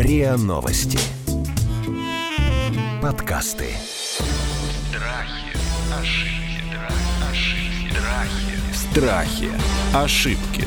РИА Новости. Подкасты. Страхи, ошибки, ошибки, страхи. Страхи. Ошибки.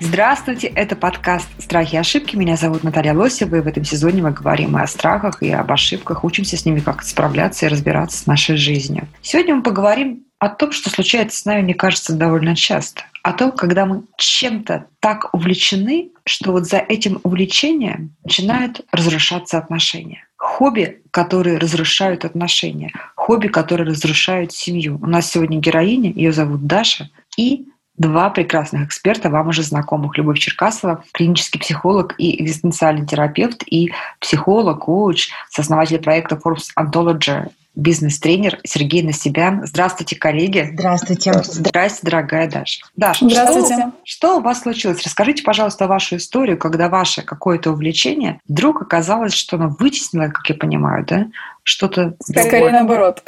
Здравствуйте, это подкаст «Страхи и ошибки». Меня зовут Наталья Лосева, и в этом сезоне мы говорим и о страхах, и об ошибках, учимся с ними как справляться и разбираться с нашей жизнью. Сегодня мы поговорим о том, что случается с нами, мне кажется, довольно часто. О том, когда мы чем-то так увлечены, что вот за этим увлечением начинают разрушаться отношения. Хобби, которые разрушают отношения. Хобби, которые разрушают семью. У нас сегодня героиня, ее зовут Даша, и два прекрасных эксперта, вам уже знакомых. Любовь Черкасова, клинический психолог и экзистенциальный терапевт, и психолог, коуч, сооснователь проекта Forbes Anthology, бизнес-тренер Сергей Насибян. Здравствуйте, коллеги. Здравствуйте. Здравствуйте, дорогая Даша. Даша, Здравствуйте. Что, что у вас случилось? Расскажите, пожалуйста, вашу историю, когда ваше какое-то увлечение вдруг оказалось, что оно вытеснило, как я понимаю, да, что-то Скорее другое. наоборот.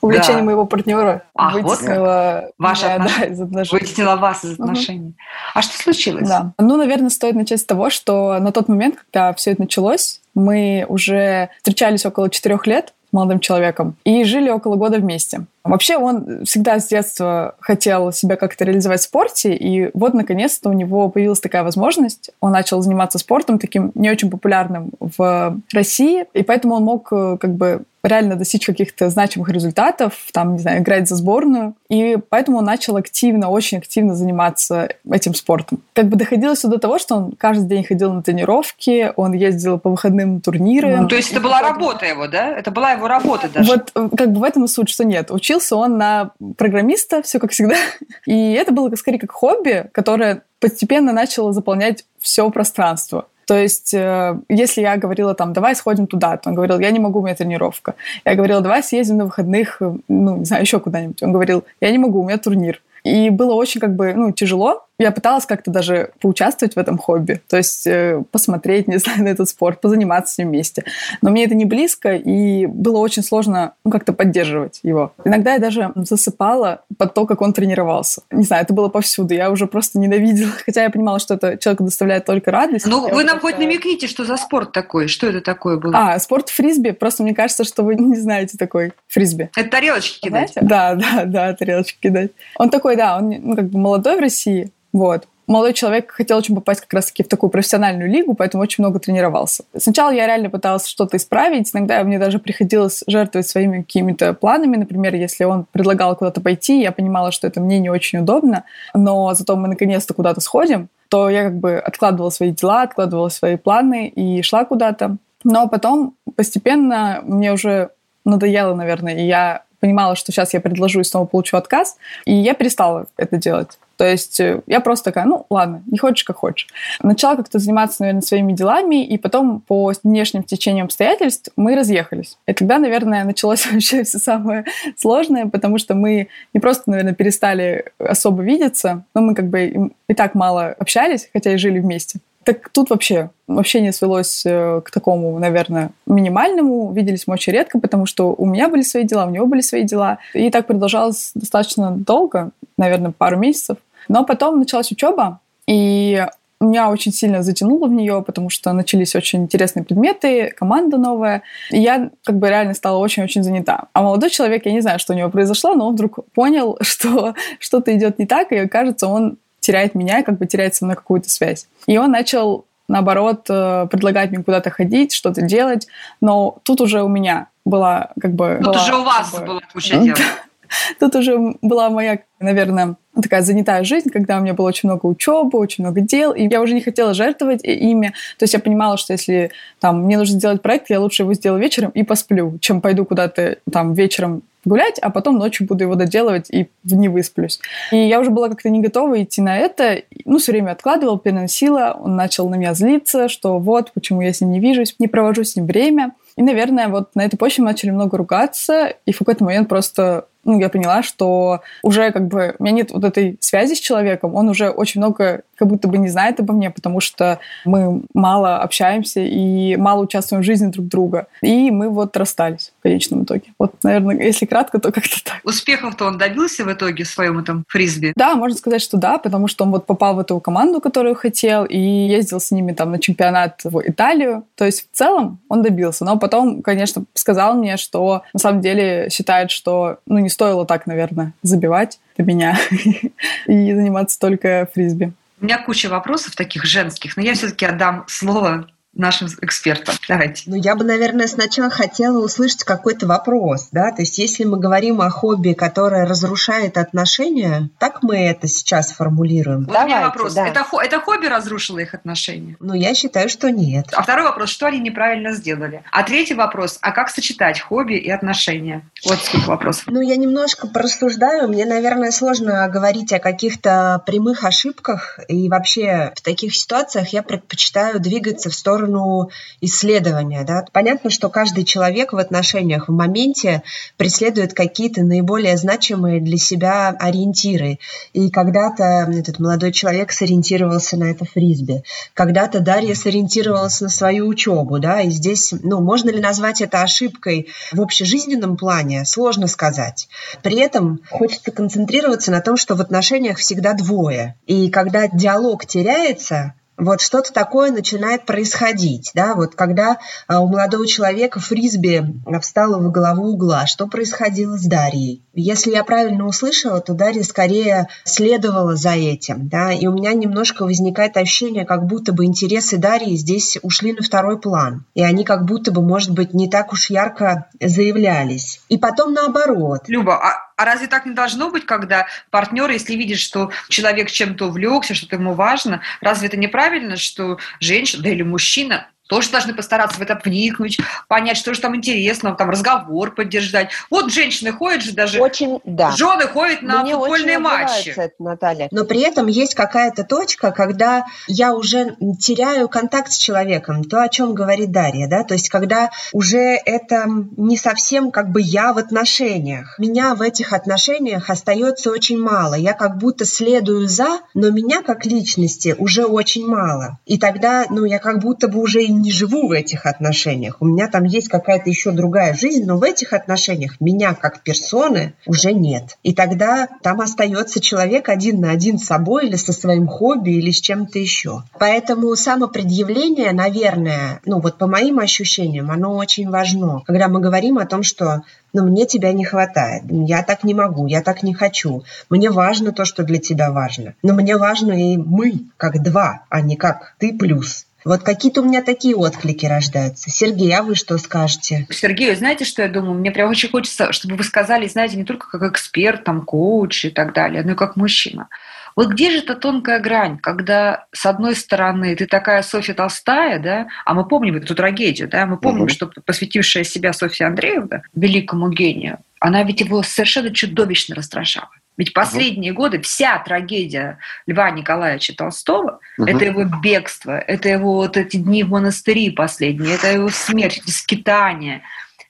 Увлечение Да. моего партнера А, вот вытеснило Ваши меня, отнош- да, из отношений. Вытеснило вас из отношений. А что случилось? Да. Ну, наверное, стоит начать с того, что на тот момент, когда все это началось, мы уже встречались около четырех лет молодым человеком и жили около года вместе. Вообще он всегда с детства хотел себя как-то реализовать в спорте, и вот наконец-то у него появилась такая возможность. Он начал заниматься спортом, таким не очень популярным в России, и поэтому он мог э, как бы реально достичь каких-то значимых результатов, там, не знаю, играть за сборную. И поэтому он начал активно, очень активно заниматься этим спортом. Как бы доходило все до того, что он каждый день ходил на тренировки, он ездил по выходным на турниры. Ну, то есть это была работа его, да? Это была его работа даже. Вот э, как бы в этом и суть, что нет. Учился он на программиста, все как всегда. И это было скорее как хобби, которое постепенно начало заполнять все пространство. То есть, э, если я говорила там, давай сходим туда, то он говорил, я не могу, у меня тренировка. Я говорила, давай съездим на выходных, э, ну, не знаю, еще куда-нибудь. Он говорил, я не могу, у меня турнир. И было очень как бы, ну, тяжело. Я пыталась как-то даже поучаствовать в этом хобби, то есть э, посмотреть, не знаю, на этот спорт, позаниматься с ним вместе. Но мне это не близко, и было очень сложно ну, как-то поддерживать его. Иногда я даже засыпала под то, как он тренировался. Не знаю, это было повсюду. Я уже просто ненавидела, хотя я понимала, что это человеку доставляет только радость. Ну, вы нам хоть намекните, что за спорт такой? Что это такое было? А, спорт фрисби. Просто мне кажется, что вы не знаете такой фрисби. Это тарелочки кидать? Знаете? Да, да, да, тарелочки кидать. Он такой, да, он ну, как бы молодой в России, вот. Молодой человек хотел очень попасть как раз-таки в такую профессиональную лигу, поэтому очень много тренировался. Сначала я реально пыталась что-то исправить, иногда мне даже приходилось жертвовать своими какими-то планами. Например, если он предлагал куда-то пойти, я понимала, что это мне не очень удобно, но зато мы наконец-то куда-то сходим, то я как бы откладывала свои дела, откладывала свои планы и шла куда-то. Но потом постепенно мне уже надоело, наверное, и я понимала, что сейчас я предложу и снова получу отказ, и я перестала это делать. То есть э, я просто такая, ну ладно, не хочешь, как хочешь. Начала как-то заниматься, наверное, своими делами, и потом по внешним течениям обстоятельств мы разъехались. И тогда, наверное, началось вообще все самое сложное, потому что мы не просто, наверное, перестали особо видеться, но мы как бы и- так мало общались, хотя и жили вместе. Так тут вообще общение свелось э, к такому, наверное, минимальному. Виделись мы очень редко, потому что у меня были свои дела, у него были свои дела. И так продолжалось достаточно долго, наверное, пару месяцев. Но потом началась учеба, и меня очень сильно затянуло в нее, потому что начались очень интересные предметы, команда новая. И я как бы реально стала очень-очень занята. А молодой человек, я не знаю, что у него произошло, но он вдруг понял, что что-то идет не так, и кажется, он теряет меня, как бы теряет со мной какую-то связь. И он начал, наоборот, э, предлагать мне куда-то ходить, что-то делать. Но тут уже у меня была как бы... Тут была, уже у вас как бы, была куча дел. Тут уже была моя, наверное, такая занятая жизнь, когда у меня было очень много учебы, очень много дел, и я уже не хотела жертвовать ими. То есть я понимала, что если там мне нужно сделать проект, я лучше его сделаю вечером и посплю, чем пойду куда-то там вечером гулять, а потом ночью буду его доделывать и не высплюсь. И я уже была как-то не готова идти на это. Ну, все время откладывала, переносила. Он начал на меня злиться, что вот, почему я с ним не вижусь, не провожу с ним время. И, наверное, вот на этой почве мы начали много ругаться, и в какой-то момент просто ну, я поняла, что уже как бы у меня нет вот этой связи с человеком, он уже очень много как будто бы не знает обо мне, потому что мы мало общаемся и мало участвуем в жизни друг друга. И мы вот расстались в конечном итоге. Вот, наверное, если кратко, то как-то так. Успехов-то он добился в итоге в своем этом фрисби? Да, можно сказать, что да, потому что он вот попал в эту команду, которую хотел, и ездил с ними там на чемпионат в Италию. То есть в целом он добился. Но потом, конечно, сказал мне, что на самом деле считает, что ну, не стоило так, наверное, забивать до меня и заниматься только фрисби. У меня куча вопросов таких женских, но я все-таки отдам слово нашим экспертам. Давайте. Ну, я бы, наверное, сначала хотела услышать какой-то вопрос, да, то есть если мы говорим о хобби, которое разрушает отношения, так мы это сейчас формулируем. Вот Давайте, у меня вопрос. Да. Это, это хобби разрушило их отношения? Ну, я считаю, что нет. А второй вопрос, что они неправильно сделали? А третий вопрос, а как сочетать хобби и отношения? Вот сколько вопросов. Ну, я немножко порассуждаю. Мне, наверное, сложно говорить о каких-то прямых ошибках. И вообще в таких ситуациях я предпочитаю двигаться в сторону сторону исследования. Да? Понятно, что каждый человек в отношениях в моменте преследует какие-то наиболее значимые для себя ориентиры. И когда-то этот молодой человек сориентировался на это фрисби, когда-то Дарья сориентировалась на свою учебу. Да? И здесь, ну, можно ли назвать это ошибкой в общежизненном плане? Сложно сказать. При этом хочется концентрироваться на том, что в отношениях всегда двое. И когда диалог теряется, вот что-то такое начинает происходить, да, вот когда а, у молодого человека фрисби встала в голову угла, что происходило с Дарьей? Если я правильно услышала, то Дарья скорее следовала за этим, да, и у меня немножко возникает ощущение, как будто бы интересы Дарьи здесь ушли на второй план, и они как будто бы, может быть, не так уж ярко заявлялись. И потом наоборот. Люба, а а разве так не должно быть, когда партнер, если видит, что человек чем-то увлекся, что-то ему важно, разве это неправильно, что женщина, да или мужчина тоже должны постараться в это вникнуть, понять, что же там интересно, там разговор поддержать. Вот женщины ходят же даже, очень, да. жены ходят на Мне футбольные матчи. Это, Наталья. Но при этом есть какая-то точка, когда я уже теряю контакт с человеком, то, о чем говорит Дарья, да, то есть когда уже это не совсем как бы я в отношениях. Меня в этих отношениях остается очень мало. Я как будто следую за, но меня как личности уже очень мало. И тогда, ну, я как будто бы уже и не живу в этих отношениях. У меня там есть какая-то еще другая жизнь, но в этих отношениях меня как персоны уже нет. И тогда там остается человек один на один с собой или со своим хобби или с чем-то еще. Поэтому самопредъявление, наверное, ну вот по моим ощущениям, оно очень важно. Когда мы говорим о том, что ну, мне тебя не хватает, я так не могу, я так не хочу. Мне важно то, что для тебя важно. Но мне важно и мы, как два, а не как ты плюс. Вот какие-то у меня такие отклики рождаются. Сергей, а вы что скажете? Сергей, знаете, что я думаю? Мне прям очень хочется, чтобы вы сказали, знаете, не только как эксперт, там, коуч и так далее, но и как мужчина. Вот где же эта тонкая грань, когда, с одной стороны, ты такая Софья Толстая, да, а мы помним эту трагедию, да, мы помним, угу. что посвятившая себя Софья Андреевна, великому гению, она ведь его совершенно чудовищно раздражала. Ведь последние угу. годы вся трагедия Льва Николаевича Толстого угу. это его бегство, это его вот эти дни в монастыре последние, это его смерть, эти скитания.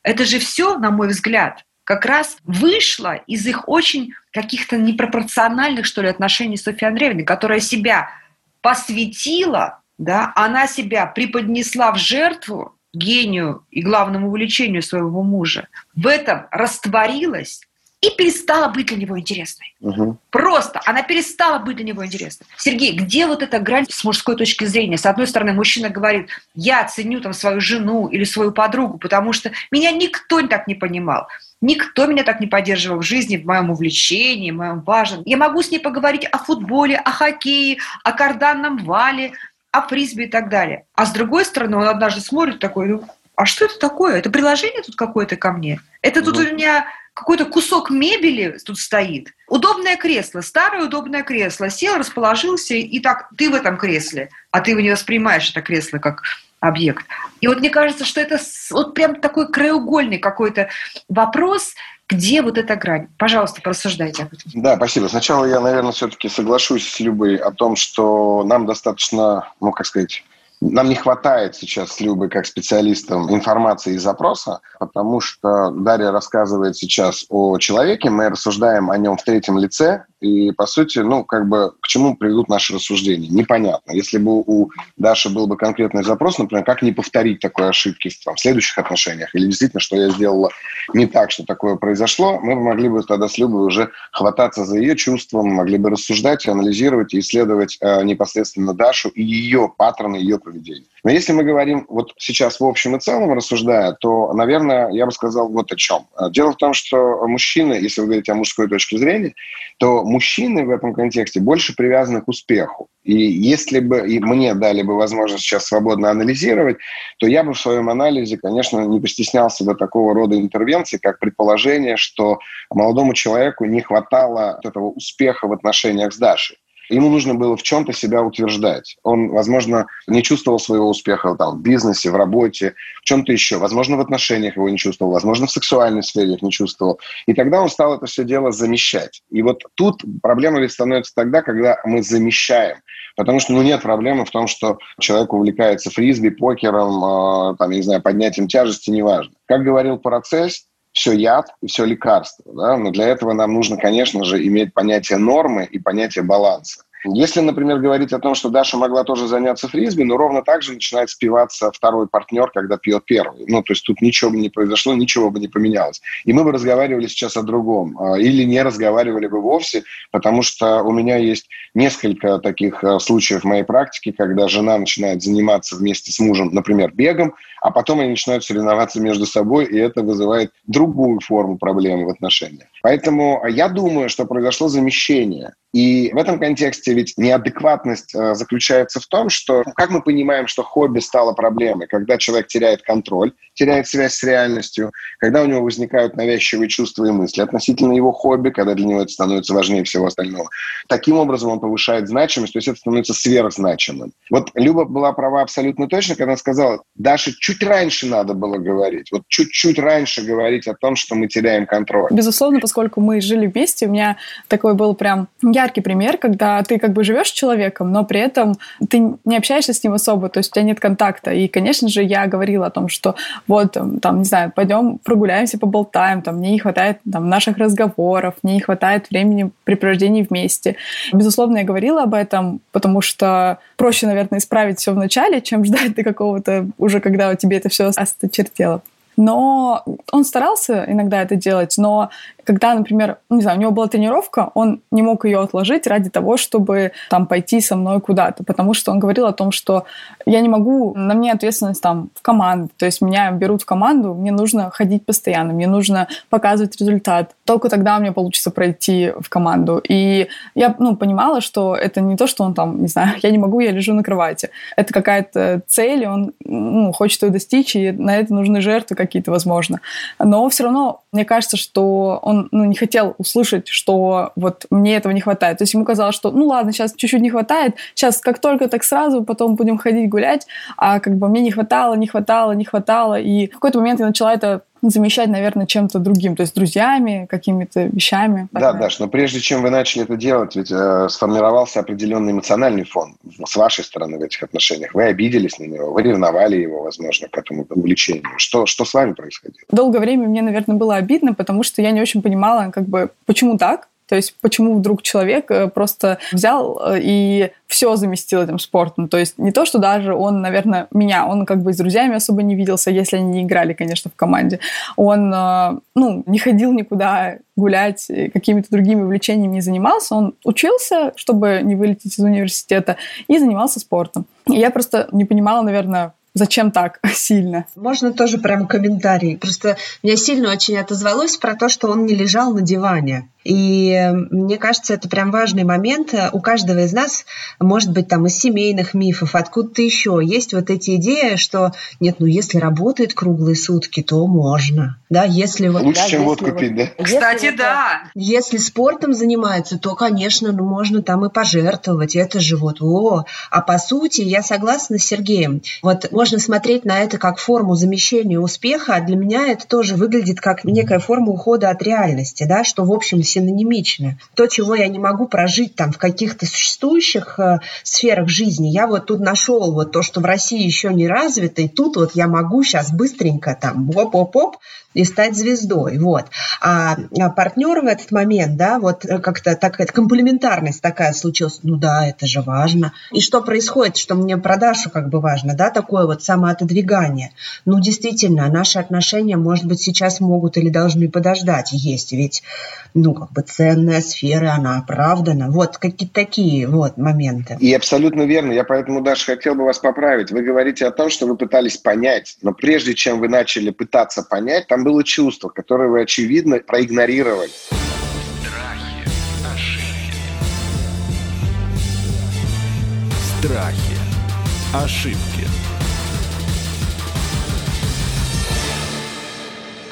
Это же все, на мой взгляд, как раз вышло из их очень каких-то непропорциональных, что ли, отношений с Софьей Андреевной, которая себя посвятила, да, она себя преподнесла в жертву гению и главному увлечению своего мужа. В этом растворилась и перестала быть для него интересной. Угу. Просто она перестала быть для него интересной. Сергей, где вот эта грань с мужской точки зрения? С одной стороны, мужчина говорит, я ценю там свою жену или свою подругу, потому что меня никто так не понимал. Никто меня так не поддерживал в жизни, в моем увлечении, в моем важном. Я могу с ней поговорить о футболе, о хоккее, о карданном вале, о фрисби и так далее. А с другой стороны, он однажды смотрит такой, ну, а что это такое? Это приложение тут какое-то ко мне? Это тут у меня какой-то кусок мебели тут стоит. Удобное кресло, старое удобное кресло. Сел, расположился, и так ты в этом кресле, а ты его не воспринимаешь это кресло как объект. И вот мне кажется, что это вот прям такой краеугольный какой-то вопрос, где вот эта грань? Пожалуйста, порассуждайте об этом. Да, спасибо. Сначала я, наверное, все-таки соглашусь с Любой о том, что нам достаточно, ну, как сказать, Нам не хватает сейчас с Любой как специалистам информации и запроса, потому что Дарья рассказывает сейчас о человеке, мы рассуждаем о нем в третьем лице, и, по сути, ну, как бы, к чему приведут наши рассуждения? Непонятно. Если бы у Даши был бы конкретный запрос, например, как не повторить такой ошибки в, там, в следующих отношениях, или действительно, что я сделала не так, что такое произошло, мы могли бы тогда с Любой уже хвататься за ее чувством, могли бы рассуждать, анализировать и исследовать э, непосредственно Дашу и ее паттерны, ее поведения. Но если мы говорим вот сейчас в общем и целом рассуждая, то, наверное, я бы сказал вот о чем. Дело в том, что мужчины, если вы говорите о мужской точке зрения, то мужчины в этом контексте больше привязаны к успеху. И если бы и мне дали бы возможность сейчас свободно анализировать, то я бы в своем анализе, конечно, не постеснялся бы такого рода интервенций, как предположение, что молодому человеку не хватало этого успеха в отношениях с Дашей. Ему нужно было в чем-то себя утверждать. Он, возможно, не чувствовал своего успеха там, в бизнесе, в работе, в чем-то еще. Возможно, в отношениях его не чувствовал, возможно, в сексуальной сфере их не чувствовал. И тогда он стал это все дело замещать. И вот тут проблема ведь становится тогда, когда мы замещаем. Потому что ну, нет проблемы в том, что человек увлекается фрисби, покером, э, там, я не знаю, поднятием тяжести, неважно. Как говорил Парацельс, все яд и все лекарство. Да? Но для этого нам нужно, конечно же, иметь понятие нормы и понятие баланса. Если, например, говорить о том, что Даша могла тоже заняться фрисби, но ровно так же начинает спиваться второй партнер, когда пьет первый. Ну, то есть тут ничего бы не произошло, ничего бы не поменялось. И мы бы разговаривали сейчас о другом. А, или не разговаривали бы вовсе, потому что у меня есть несколько таких а, случаев в моей практике, когда жена начинает заниматься вместе с мужем, например, бегом, а потом они начинают соревноваться между собой, и это вызывает другую форму проблемы в отношениях. Поэтому я думаю, что произошло замещение. И в этом контексте ведь неадекватность э, заключается в том, что как мы понимаем, что хобби стало проблемой, когда человек теряет контроль, теряет связь с реальностью, когда у него возникают навязчивые чувства и мысли относительно его хобби, когда для него это становится важнее всего остального. Таким образом он повышает значимость, то есть это становится сверхзначимым. Вот Люба была права абсолютно точно, когда сказала, Даша, чуть раньше надо было говорить, вот чуть-чуть раньше говорить о том, что мы теряем контроль. Безусловно, поскольку мы жили вместе, у меня такой был прям яркий пример, когда ты как бы живешь с человеком, но при этом ты не общаешься с ним особо, то есть у тебя нет контакта. И, конечно же, я говорила о том, что вот, там, не знаю, пойдем прогуляемся, поболтаем, там, мне не хватает там, наших разговоров, мне не хватает времени препровождения вместе. Безусловно, я говорила об этом, потому что проще, наверное, исправить все в начале, чем ждать до какого-то уже, когда тебе это все осточертело. Но он старался иногда это делать, но когда, например, ну, не знаю, у него была тренировка, он не мог ее отложить ради того, чтобы там пойти со мной куда-то, потому что он говорил о том, что я не могу, на мне ответственность там в команду, то есть меня берут в команду, мне нужно ходить постоянно, мне нужно показывать результат. Только тогда у меня получится пройти в команду. И я, ну, понимала, что это не то, что он там, не знаю, я не могу, я лежу на кровати. Это какая-то цель, и он ну, хочет ее достичь, и на это нужны жертвы какие-то, возможно. Но все равно мне кажется, что он ну, не хотел услышать, что вот мне этого не хватает. То есть ему казалось, что ну ладно, сейчас чуть-чуть не хватает, сейчас как только так сразу, потом будем ходить гулять, а как бы мне не хватало, не хватало, не хватало. И в какой-то момент я начала это замещать, наверное, чем-то другим, то есть друзьями, какими-то вещами. Да, Даш, но прежде чем вы начали это делать, ведь э, сформировался определенный эмоциональный фон с вашей стороны в этих отношениях. Вы обиделись на него, вы ревновали его, возможно, к этому увлечению. Что, что с вами происходило? Долгое время мне, наверное, было обидно, потому что я не очень понимала, как бы, почему так, то есть почему вдруг человек э, просто взял э, и все заместил этим спортом. То есть не то, что даже он, наверное, меня, он как бы с друзьями особо не виделся, если они не играли, конечно, в команде. Он, э, ну, не ходил никуда гулять, какими-то другими увлечениями не занимался. Он учился, чтобы не вылететь из университета, и занимался спортом. И я просто не понимала, наверное, Зачем так сильно? Можно тоже прям комментарий. Просто меня сильно очень отозвалось про то, что он не лежал на диване. И мне кажется, это прям важный момент. У каждого из нас, может быть, там из семейных мифов, откуда-то еще есть вот эти идеи, что нет, ну если работает круглые сутки, то можно. Да, если вот, Лучше, да, чем водку вот, пить, да? Кстати, если, да. Если спортом занимается, то, конечно, ну, можно там и пожертвовать. Это же вот, о. А по сути, я согласна с Сергеем. Вот можно смотреть на это как форму замещения успеха, а для меня это тоже выглядит как некая форма ухода от реальности, да, что, в общем, синонимично. То, чего я не могу прожить там в каких-то существующих э, сферах жизни, я вот тут нашел вот то, что в России еще не развито, и тут вот я могу сейчас быстренько там оп-оп-оп и стать звездой. Вот. А, а партнер в этот момент, да, вот э, как-то такая комплементарность такая случилась. Ну да, это же важно. И что происходит, что мне продажу как бы важно, да, такое вот самоотодвигание. Ну, действительно, наши отношения, может быть, сейчас могут или должны подождать. Есть ведь, ну, как бы ценная сфера, она оправдана. Вот какие-то такие вот моменты. И абсолютно верно. Я поэтому, даже хотел бы вас поправить. Вы говорите о том, что вы пытались понять, но прежде чем вы начали пытаться понять, там было чувство, которое вы, очевидно, проигнорировали. Страхи, ошибки.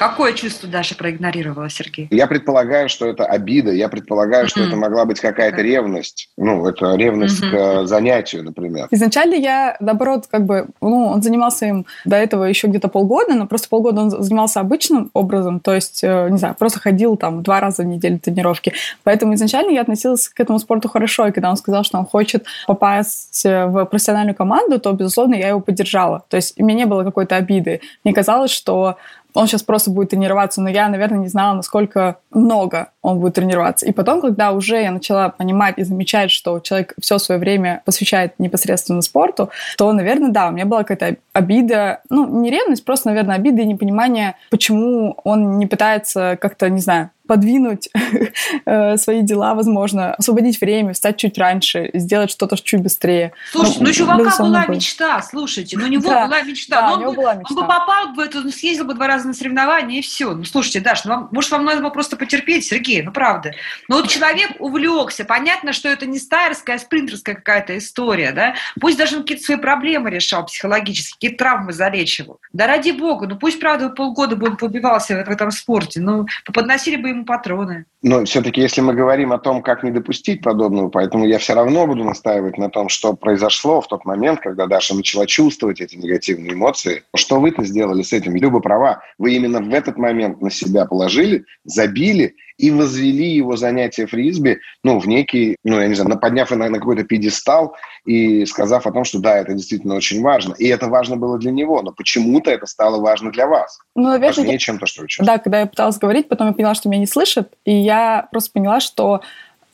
Какое чувство Даша проигнорировала, Сергей? Я предполагаю, что это обида, я предполагаю, что это могла быть какая-то ревность. Ну, это ревность к э, занятию, например. Изначально я, наоборот, как бы, ну, он занимался им до этого еще где-то полгода, но просто полгода он занимался обычным образом, то есть, э, не знаю, просто ходил там два раза в неделю тренировки. Поэтому изначально я относилась к этому спорту хорошо, и когда он сказал, что он хочет попасть в профессиональную команду, то, безусловно, я его поддержала. То есть, у меня не было какой-то обиды. Мне казалось, что он сейчас просто будет тренироваться, но я, наверное, не знала, насколько много он будет тренироваться. И потом, когда уже я начала понимать и замечать, что человек все свое время посвящает непосредственно спорту, то, наверное, да, у меня была какая-то обида, ну, не ревность, просто, наверное, обида и непонимание, почему он не пытается как-то, не знаю, подвинуть э, свои дела, возможно, освободить время, встать чуть раньше, сделать что-то чуть быстрее. Слушайте, ну, ну чувака была был. мечта, слушайте, ну у него да, была мечта. Да, ну, у него он, была мечта. он бы попал в эту, ну, съездил бы два раза на соревнования, и все. Ну, слушайте, Даш, ну, вам, может, вам надо было просто потерпеть, Сергей, ну, правда. Но вот человек увлекся, понятно, что это не стайерская, а спринтерская какая-то история, да, пусть даже он какие-то свои проблемы решал психологически, какие-то травмы залечивал. Да ради бога, ну, пусть, правда, полгода бы он побивался в, в этом спорте, ну, подносили бы ему патроны. Но все-таки, если мы говорим о том, как не допустить подобного, поэтому я все равно буду настаивать на том, что произошло в тот момент, когда Даша начала чувствовать эти негативные эмоции. Что вы-то сделали с этим? Люба права. Вы именно в этот момент на себя положили, забили и возвели его занятие фрисби, ну, в некий, ну, я не знаю, подняв на, на какой-то пьедестал и сказав о том, что да, это действительно очень важно. И это важно было для него, но почему-то это стало важно для вас. Ну, наверное, Важнее, я... чем то, что вы чувствуете. Да, когда я пыталась говорить, потом я поняла, что меня не слышат, и я просто поняла, что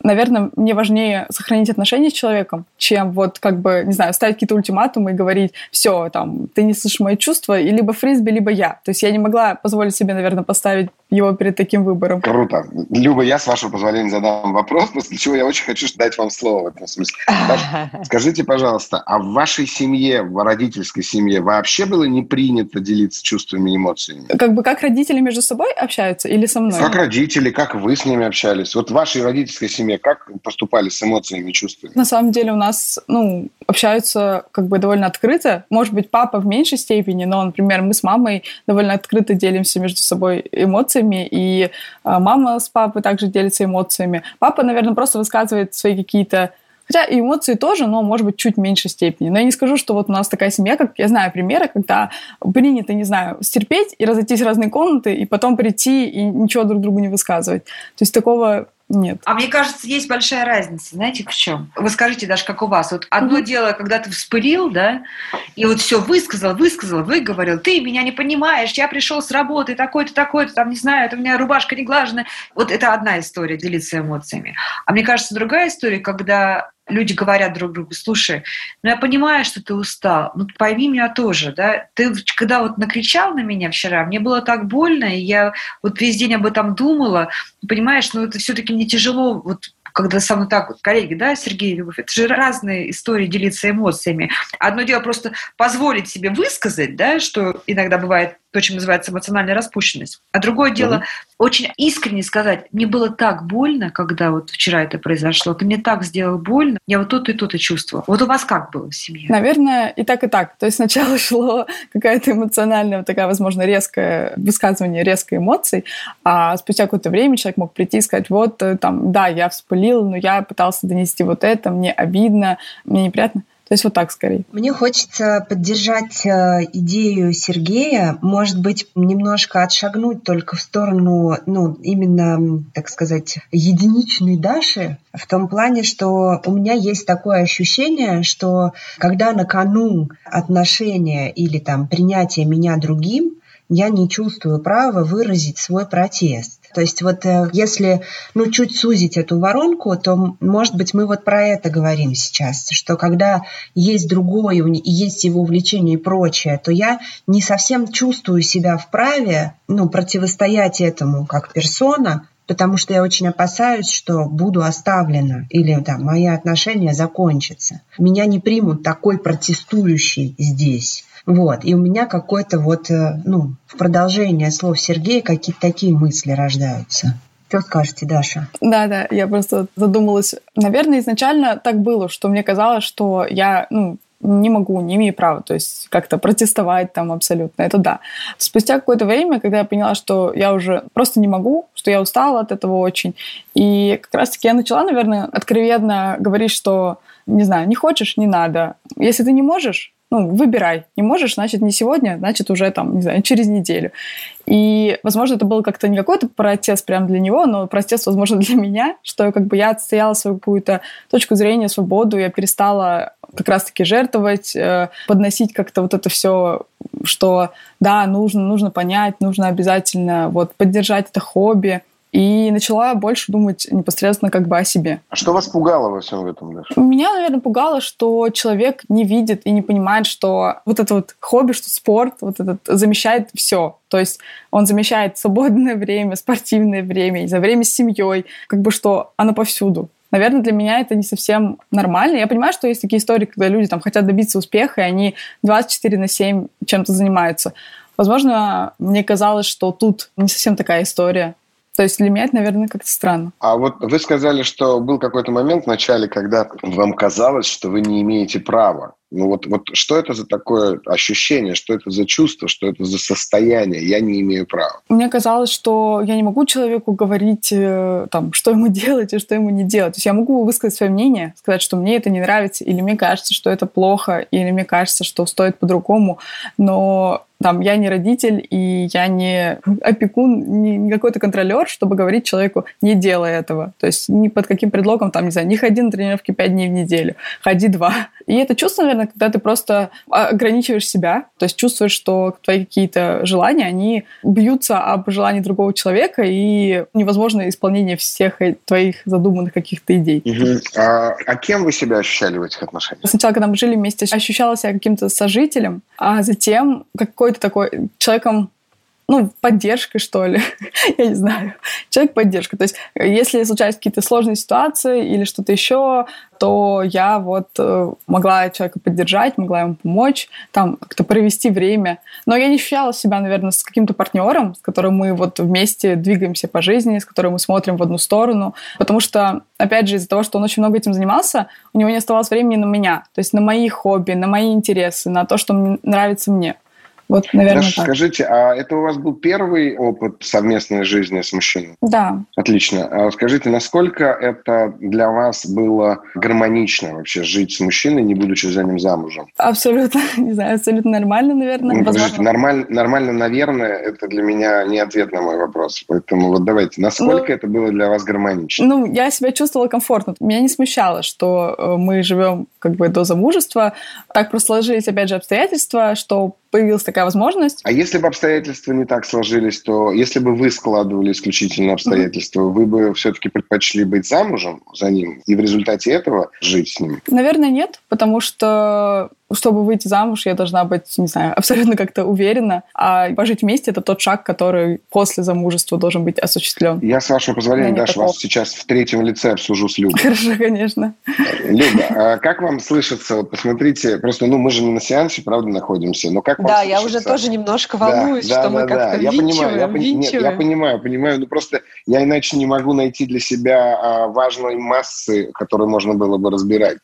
наверное, мне важнее сохранить отношения с человеком, чем вот как бы, не знаю, ставить какие-то ультиматумы и говорить, все, там, ты не слышишь мои чувства, и либо фрисби, либо я. То есть я не могла позволить себе, наверное, поставить его перед таким выбором. Круто. Люба, я, с вашего позволения, задам вопрос, после чего я очень хочу дать вам слово в этом смысле. Скажите, пожалуйста, а в вашей семье, в родительской семье вообще было не принято делиться чувствами и эмоциями? Как бы как родители между собой общаются или со мной? Как родители, как вы с ними общались? Вот в вашей родительской семье как поступали с эмоциями чувствами? На самом деле у нас, ну, общаются как бы довольно открыто. Может быть, папа в меньшей степени, но, например, мы с мамой довольно открыто делимся между собой эмоциями, и а, мама с папой также делится эмоциями. Папа, наверное, просто высказывает свои какие-то Хотя и эмоции тоже, но, может быть, чуть в меньшей степени. Но я не скажу, что вот у нас такая семья, как я знаю примеры, когда принято, не знаю, стерпеть и разойтись в разные комнаты, и потом прийти и ничего друг другу не высказывать. То есть такого нет. А мне кажется, есть большая разница, знаете, в чем? Вы скажите, даже как у вас. Вот одно mm-hmm. дело, когда ты вспылил, да, и вот все высказал, высказал, выговорил, ты меня не понимаешь, я пришел с работы, такой-то, такой-то, там, не знаю, это у меня рубашка не глажена. Вот это одна история, делиться эмоциями. А мне кажется, другая история, когда люди говорят друг другу, слушай, ну я понимаю, что ты устал, ну пойми меня тоже, да, ты когда вот накричал на меня вчера, мне было так больно, и я вот весь день об этом думала, понимаешь, ну это все-таки мне тяжело вот когда со мной так вот, коллеги, да, Сергей Любовь, это же разные истории делиться эмоциями. Одно дело просто позволить себе высказать, да, что иногда бывает то, чем называется эмоциональная распущенность. А другое дело mm очень искренне сказать, мне было так больно, когда вот вчера это произошло, ты мне так сделал больно, я вот то-то и то-то чувствовала. Вот у вас как было в семье? Наверное, и так, и так. То есть сначала шло какая-то эмоциональная, вот такая, возможно, резкое высказывание резкой эмоций, а спустя какое-то время человек мог прийти и сказать, вот, э, там, да, я вспылил, но я пытался донести вот это, мне обидно, мне неприятно. То есть вот так скорее. Мне хочется поддержать э, идею Сергея, может быть, немножко отшагнуть только в сторону, ну, именно, так сказать, единичной Даши, в том плане, что у меня есть такое ощущение, что когда на кону отношения или там принятие меня другим, я не чувствую права выразить свой протест. То есть вот э, если ну, чуть сузить эту воронку, то, может быть, мы вот про это говорим сейчас, что когда есть другое, есть его увлечение и прочее, то я не совсем чувствую себя вправе ну, противостоять этому как персона, потому что я очень опасаюсь, что буду оставлена или да, мои отношения закончатся. Меня не примут такой протестующий здесь. Вот. И у меня какой-то вот, э, ну, в продолжение слов Сергея какие-то такие мысли рождаются. Что скажете, Даша? Да, да, я просто задумалась. Наверное, изначально так было, что мне казалось, что я, ну, не могу, не имею права, то есть как-то протестовать там абсолютно, это да. Спустя какое-то время, когда я поняла, что я уже просто не могу, что я устала от этого очень, и как раз-таки я начала, наверное, откровенно говорить, что, не знаю, не хочешь, не надо. Если ты не можешь, ну, выбирай. Не можешь, значит, не сегодня, значит, уже там, не знаю, через неделю. И, возможно, это был как-то не какой-то протест прям для него, но протест, возможно, для меня, что как бы я отстояла свою какую-то точку зрения, свободу, я перестала как раз-таки жертвовать, э, подносить как-то вот это все, что да, нужно, нужно понять, нужно обязательно вот поддержать это хобби, и начала больше думать непосредственно как бы о себе. А что вас пугало во всем этом, Даша? Меня, наверное, пугало, что человек не видит и не понимает, что вот это вот хобби, что спорт, вот этот замещает все. То есть он замещает свободное время, спортивное время, за время с семьей, как бы что оно повсюду. Наверное, для меня это не совсем нормально. Я понимаю, что есть такие истории, когда люди там хотят добиться успеха, и они 24 на 7 чем-то занимаются. Возможно, мне казалось, что тут не совсем такая история. То есть для меня это, наверное, как-то странно. А вот вы сказали, что был какой-то момент в начале, когда вам казалось, что вы не имеете права. Ну вот, вот что это за такое ощущение, что это за чувство, что это за состояние? Я не имею права. Мне казалось, что я не могу человеку говорить, э, там, что ему делать и что ему не делать. То есть я могу высказать свое мнение, сказать, что мне это не нравится, или мне кажется, что это плохо, или мне кажется, что стоит по-другому, но там, я не родитель, и я не опекун, не, какой-то контролер, чтобы говорить человеку, не делай этого. То есть ни под каким предлогом, там, не знаю, не ходи на тренировки пять дней в неделю, ходи два. И это чувство, наверное, когда ты просто ограничиваешь себя, то есть чувствуешь, что твои какие-то желания, они бьются об желании другого человека, и невозможно исполнение всех твоих задуманных каких-то идей. Угу. А, а кем вы себя ощущали в этих отношениях? Сначала, когда мы жили вместе, ощущала себя каким-то сожителем, а затем какой какой-то такой человеком, ну, поддержкой, что ли. Я не знаю. Человек-поддержка. То есть, если случаются какие-то сложные ситуации или что-то еще, то я вот э, могла человека поддержать, могла ему помочь, там как-то провести время. Но я не ощущала себя, наверное, с каким-то партнером, с которым мы вот вместе двигаемся по жизни, с которым мы смотрим в одну сторону. Потому что, опять же, из-за того, что он очень много этим занимался, у него не оставалось времени на меня. То есть на мои хобби, на мои интересы, на то, что нравится мне. Вот, наверное, Даша, так. скажите, а это у вас был первый опыт совместной жизни с мужчиной? Да. Отлично. А скажите, насколько это для вас было гармонично вообще жить с мужчиной, не будучи за ним замужем? Абсолютно, не знаю, абсолютно нормально, наверное. Ну, подождите, нормаль, нормально, наверное, это для меня не ответ на мой вопрос. Поэтому вот давайте, насколько ну, это было для вас гармонично? Ну, я себя чувствовала комфортно. Меня не смущало, что э, мы живем как бы до замужества. Так просто сложились, опять же, обстоятельства, что появилась такая возможность. А если бы обстоятельства не так сложились, то если бы вы складывали исключительно обстоятельства, mm-hmm. вы бы все-таки предпочли быть замужем за ним и в результате этого жить с ним? Наверное, нет, потому что чтобы выйти замуж, я должна быть, не знаю, абсолютно как-то уверена. А пожить вместе — это тот шаг, который после замужества должен быть осуществлен. Я, с вашего позволения, Даша, такого. вас сейчас в третьем лице обсужу с Любой. Хорошо, конечно. Люба, а как вам слышится? Вот посмотрите, просто, ну, мы же не на сеансе, правда, находимся, но как вам Да, слышится? я уже тоже немножко волнуюсь, да, что да, мы да, как-то да. Я понимаю, я, нет, я понимаю, понимаю, но просто я иначе не могу найти для себя а, важной массы, которую можно было бы разбирать.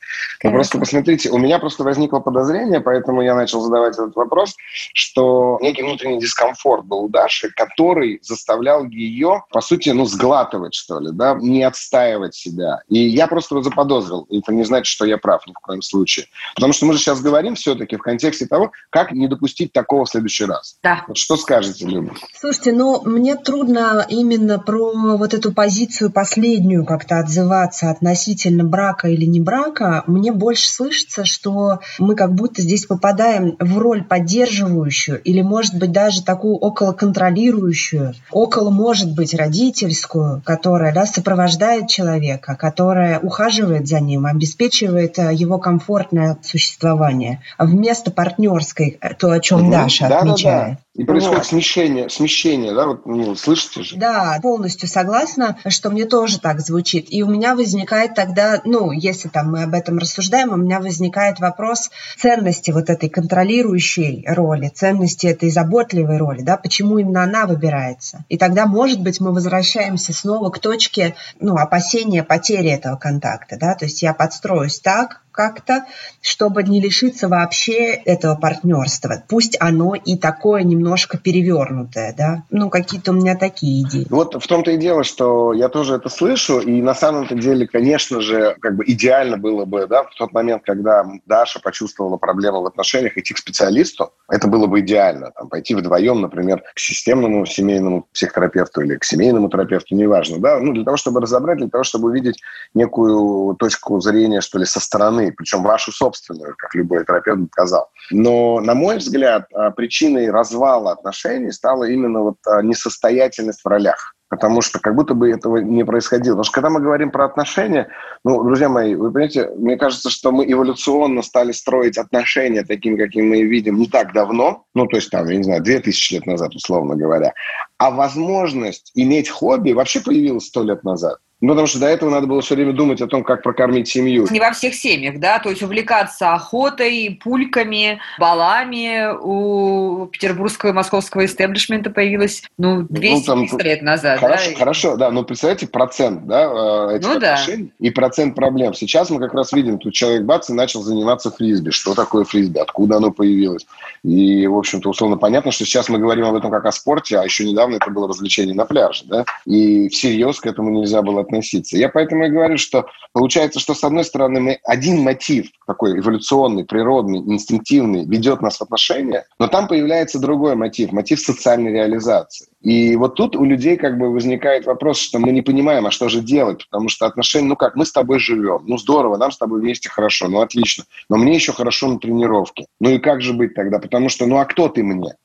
Но просто посмотрите, у меня просто возникло под подозрение, поэтому я начал задавать этот вопрос, что некий внутренний дискомфорт был у Даши, который заставлял ее, по сути, ну, сглатывать, что ли, да, не отстаивать себя. И я просто заподозрил. Это не значит, что я прав ни в коем случае. Потому что мы же сейчас говорим все-таки в контексте того, как не допустить такого в следующий раз. Да. Вот что скажете, Люба? Слушайте, ну, мне трудно именно про вот эту позицию последнюю как-то отзываться относительно брака или не брака. Мне больше слышится, что мы как будто здесь попадаем в роль поддерживающую или, может быть, даже такую около контролирующую, около, может быть, родительскую, которая да, сопровождает человека, которая ухаживает за ним, обеспечивает э, его комфортное существование. Вместо партнерской, э, то, о чем Мгм. Даша Да-да-да. отмечает. И происходит Вот. смещение, смещение, да, вот, ну, слышите же? Да, полностью согласна, что мне тоже так звучит. И у меня возникает тогда, ну, если там мы об этом рассуждаем, у меня возникает вопрос ценности вот этой контролирующей роли, ценности этой заботливой роли, да, почему именно она выбирается. И тогда, может быть, мы возвращаемся снова к точке, ну, опасения потери этого контакта, да, то есть я подстроюсь так, как-то, чтобы не лишиться вообще этого партнерства. Пусть оно и такое немножко перевернутое, да. Ну, какие-то у меня такие идеи. Вот в том-то и дело, что я тоже это слышу, и на самом-то деле, конечно же, как бы идеально было бы, да, в тот момент, когда Даша почувствовала проблему в отношениях, идти к специалисту, это было бы идеально. Там, пойти вдвоем, например, к системному семейному психотерапевту или к семейному терапевту, неважно, да, ну, для того, чтобы разобрать, для того, чтобы увидеть некую точку зрения, что ли, со стороны, причем вашу собственную, как любой терапевт сказал. Но, на мой взгляд, а, причиной развала отношений стала именно вот а, несостоятельность в ролях. Потому что как будто бы этого не происходило. Потому что когда мы говорим про отношения, ну, друзья мои, вы понимаете, мне кажется, что мы эволюционно стали строить отношения такими, какими мы видим, не так давно, ну, то есть там, я не знаю, 2000 лет назад, условно говоря. А возможность иметь хобби вообще появилась сто лет назад. Ну, потому что до этого надо было все время думать о том, как прокормить семью. Не во всех семьях, да, то есть увлекаться охотой, пульками, балами у петербургского и московского истеблишмента появилось, ну, 200 там, лет назад, Хорошо, да. хорошо, да, но представляете процент, да, э, этих Ну да. отношений и процент проблем. Сейчас мы как раз видим, тут человек бац и начал заниматься фрисби. Что такое фрисби? Откуда оно появилось? И, в общем-то, условно понятно, что сейчас мы говорим об этом как о спорте, а еще недавно это было развлечение на пляже, да, и всерьез к этому нельзя было относиться. Я поэтому и говорю, что получается, что с одной стороны мы один мотив такой эволюционный, природный, инстинктивный ведет нас в отношения, но там появляется другой мотив, мотив социальной реализации. И вот тут у людей как бы возникает вопрос, что мы не понимаем, а что же делать, потому что отношения, ну как, мы с тобой живем, ну здорово, нам с тобой вместе хорошо, ну отлично, но мне еще хорошо на тренировке. Ну и как же быть тогда? Потому что, ну а кто ты мне?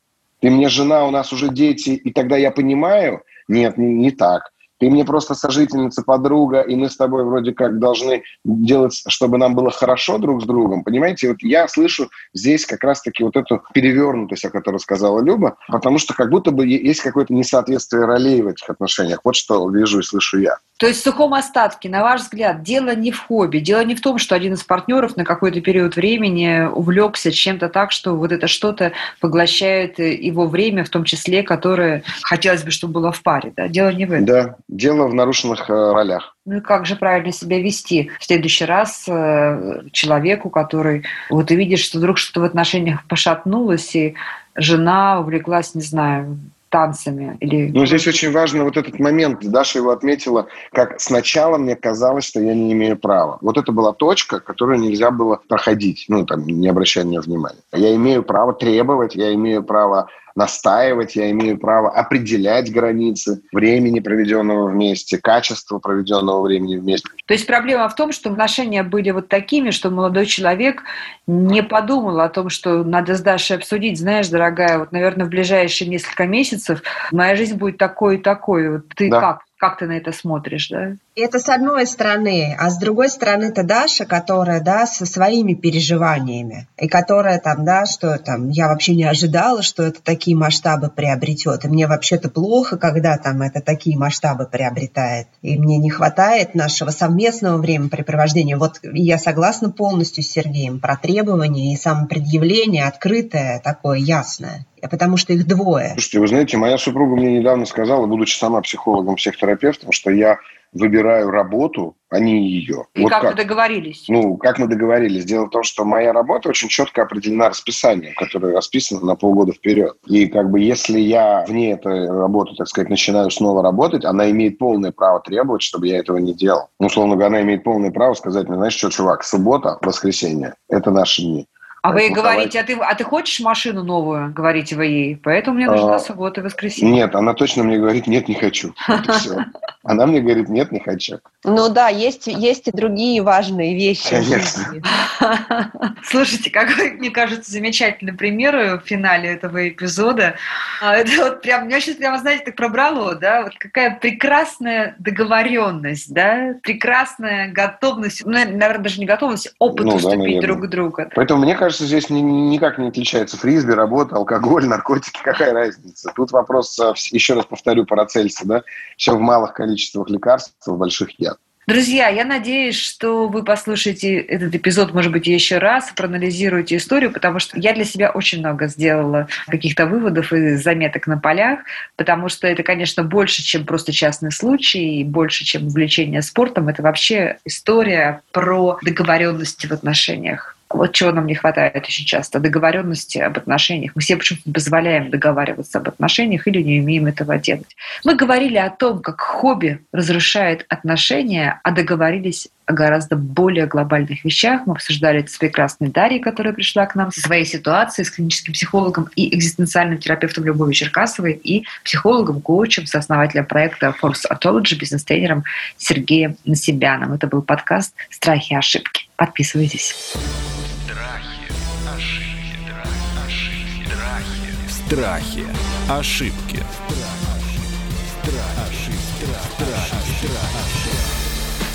Ты мне жена, у нас уже дети, и тогда я понимаю, нет, не, не так. Ты мне просто сожительница, подруга, и мы с тобой вроде как должны делать, чтобы нам было хорошо друг с другом. Понимаете, вот я слышу здесь как раз-таки вот эту перевернутость, о которой сказала Люба, потому что как будто бы есть какое-то несоответствие ролей в этих отношениях. Вот что вижу и слышу я. То есть в сухом остатке, на ваш взгляд, дело не в хобби, дело не в том, что один из партнеров на какой-то период времени увлекся чем-то так, что вот это что-то поглощает его время, в том числе, которое хотелось бы, чтобы было в паре. Да? Дело не в этом. Да, дело в нарушенных э, ролях. Ну и как же правильно себя вести в следующий раз э, человеку, который вот ты видишь, что вдруг что-то в отношениях пошатнулось, и жена увлеклась, не знаю, танцами или... Ну, здесь очень важно вот этот момент. Даша его отметила, как сначала мне казалось, что я не имею права. Вот это была точка, которую нельзя было проходить, ну, там, не обращая на нее внимания. Я имею право требовать, я имею право настаивать, я имею право определять границы времени, проведенного вместе, качество проведенного времени вместе. То есть проблема в том, что отношения были вот такими, что молодой человек не подумал о том, что надо с Дашей обсудить, знаешь, дорогая, вот, наверное, в ближайшие несколько месяцев моя жизнь будет такой и такой. Вот ты Да. как? Как ты на это смотришь, да? Это с одной стороны, а с другой стороны это Даша, которая, да, со своими переживаниями, и которая там, да, что там, я вообще не ожидала, что это такие масштабы приобретет, и мне вообще-то плохо, когда там это такие масштабы приобретает, и мне не хватает нашего совместного времяпрепровождения. Вот я согласна полностью с Сергеем про требования и самопредъявление открытое, такое ясное, потому что их двое. Слушайте, вы знаете, моя супруга мне недавно сказала, будучи сама психологом, психотерапевтом, что я выбираю работу, а не ее. И вот как, вы договорились? Ну, как мы договорились? Дело в том, что моя работа очень четко определена расписанием, которое расписано на полгода вперед. И как бы если я вне этой работы, так сказать, начинаю снова работать, она имеет полное право требовать, чтобы я этого не делал. Ну, условно говоря, она имеет полное право сказать мне, знаешь что, чувак, суббота, воскресенье – это наши дни. А вы ей говорите, а ты, а ты хочешь машину новую, говорите вы ей, поэтому мне нужна а, суббота и воскресенье. Нет, она точно мне говорит, нет, не хочу. Она мне говорит, нет, не хочу. Ну да, есть, есть и другие важные вещи. Конечно. Слушайте, какой, мне кажется, замечательный пример в финале этого эпизода. А, это вот прям, меня сейчас прямо, знаете, так пробрало, да, вот какая прекрасная договоренность, да, прекрасная готовность, ну, наверное, даже не готовность, опыт ну, уступить да, друг друга. Поэтому мне кажется, кажется, здесь ни, никак не отличается фрисби, работа, алкоголь, наркотики. Какая разница? Тут вопрос, э, еще раз повторю, Парацельса, да? Все в малых количествах лекарств, в больших яд. Друзья, я надеюсь, что вы послушаете этот эпизод, может быть, еще раз, проанализируете историю, потому что я для себя очень много сделала каких-то выводов и заметок на полях, потому что это, конечно, больше, чем просто частный случай, и больше, чем увлечение спортом. Это вообще история про договоренности в отношениях. Вот чего нам не хватает очень часто, договоренности об отношениях. Мы себе почему-то позволяем договариваться об отношениях или не умеем этого делать. Мы говорили о том, как хобби разрушает отношения, а договорились о гораздо более глобальных вещах. Мы обсуждали это с прекрасной Дарьей, которая пришла к нам со своей ситуацией, с клиническим психологом и экзистенциальным терапевтом Любовью Черкасовой и психологом, коучем, сооснователем проекта Force Autology, бизнес-тренером Сергеем Насибяном. Это был подкаст «Страхи и ошибки». Подписывайтесь. Страхи, ошибки.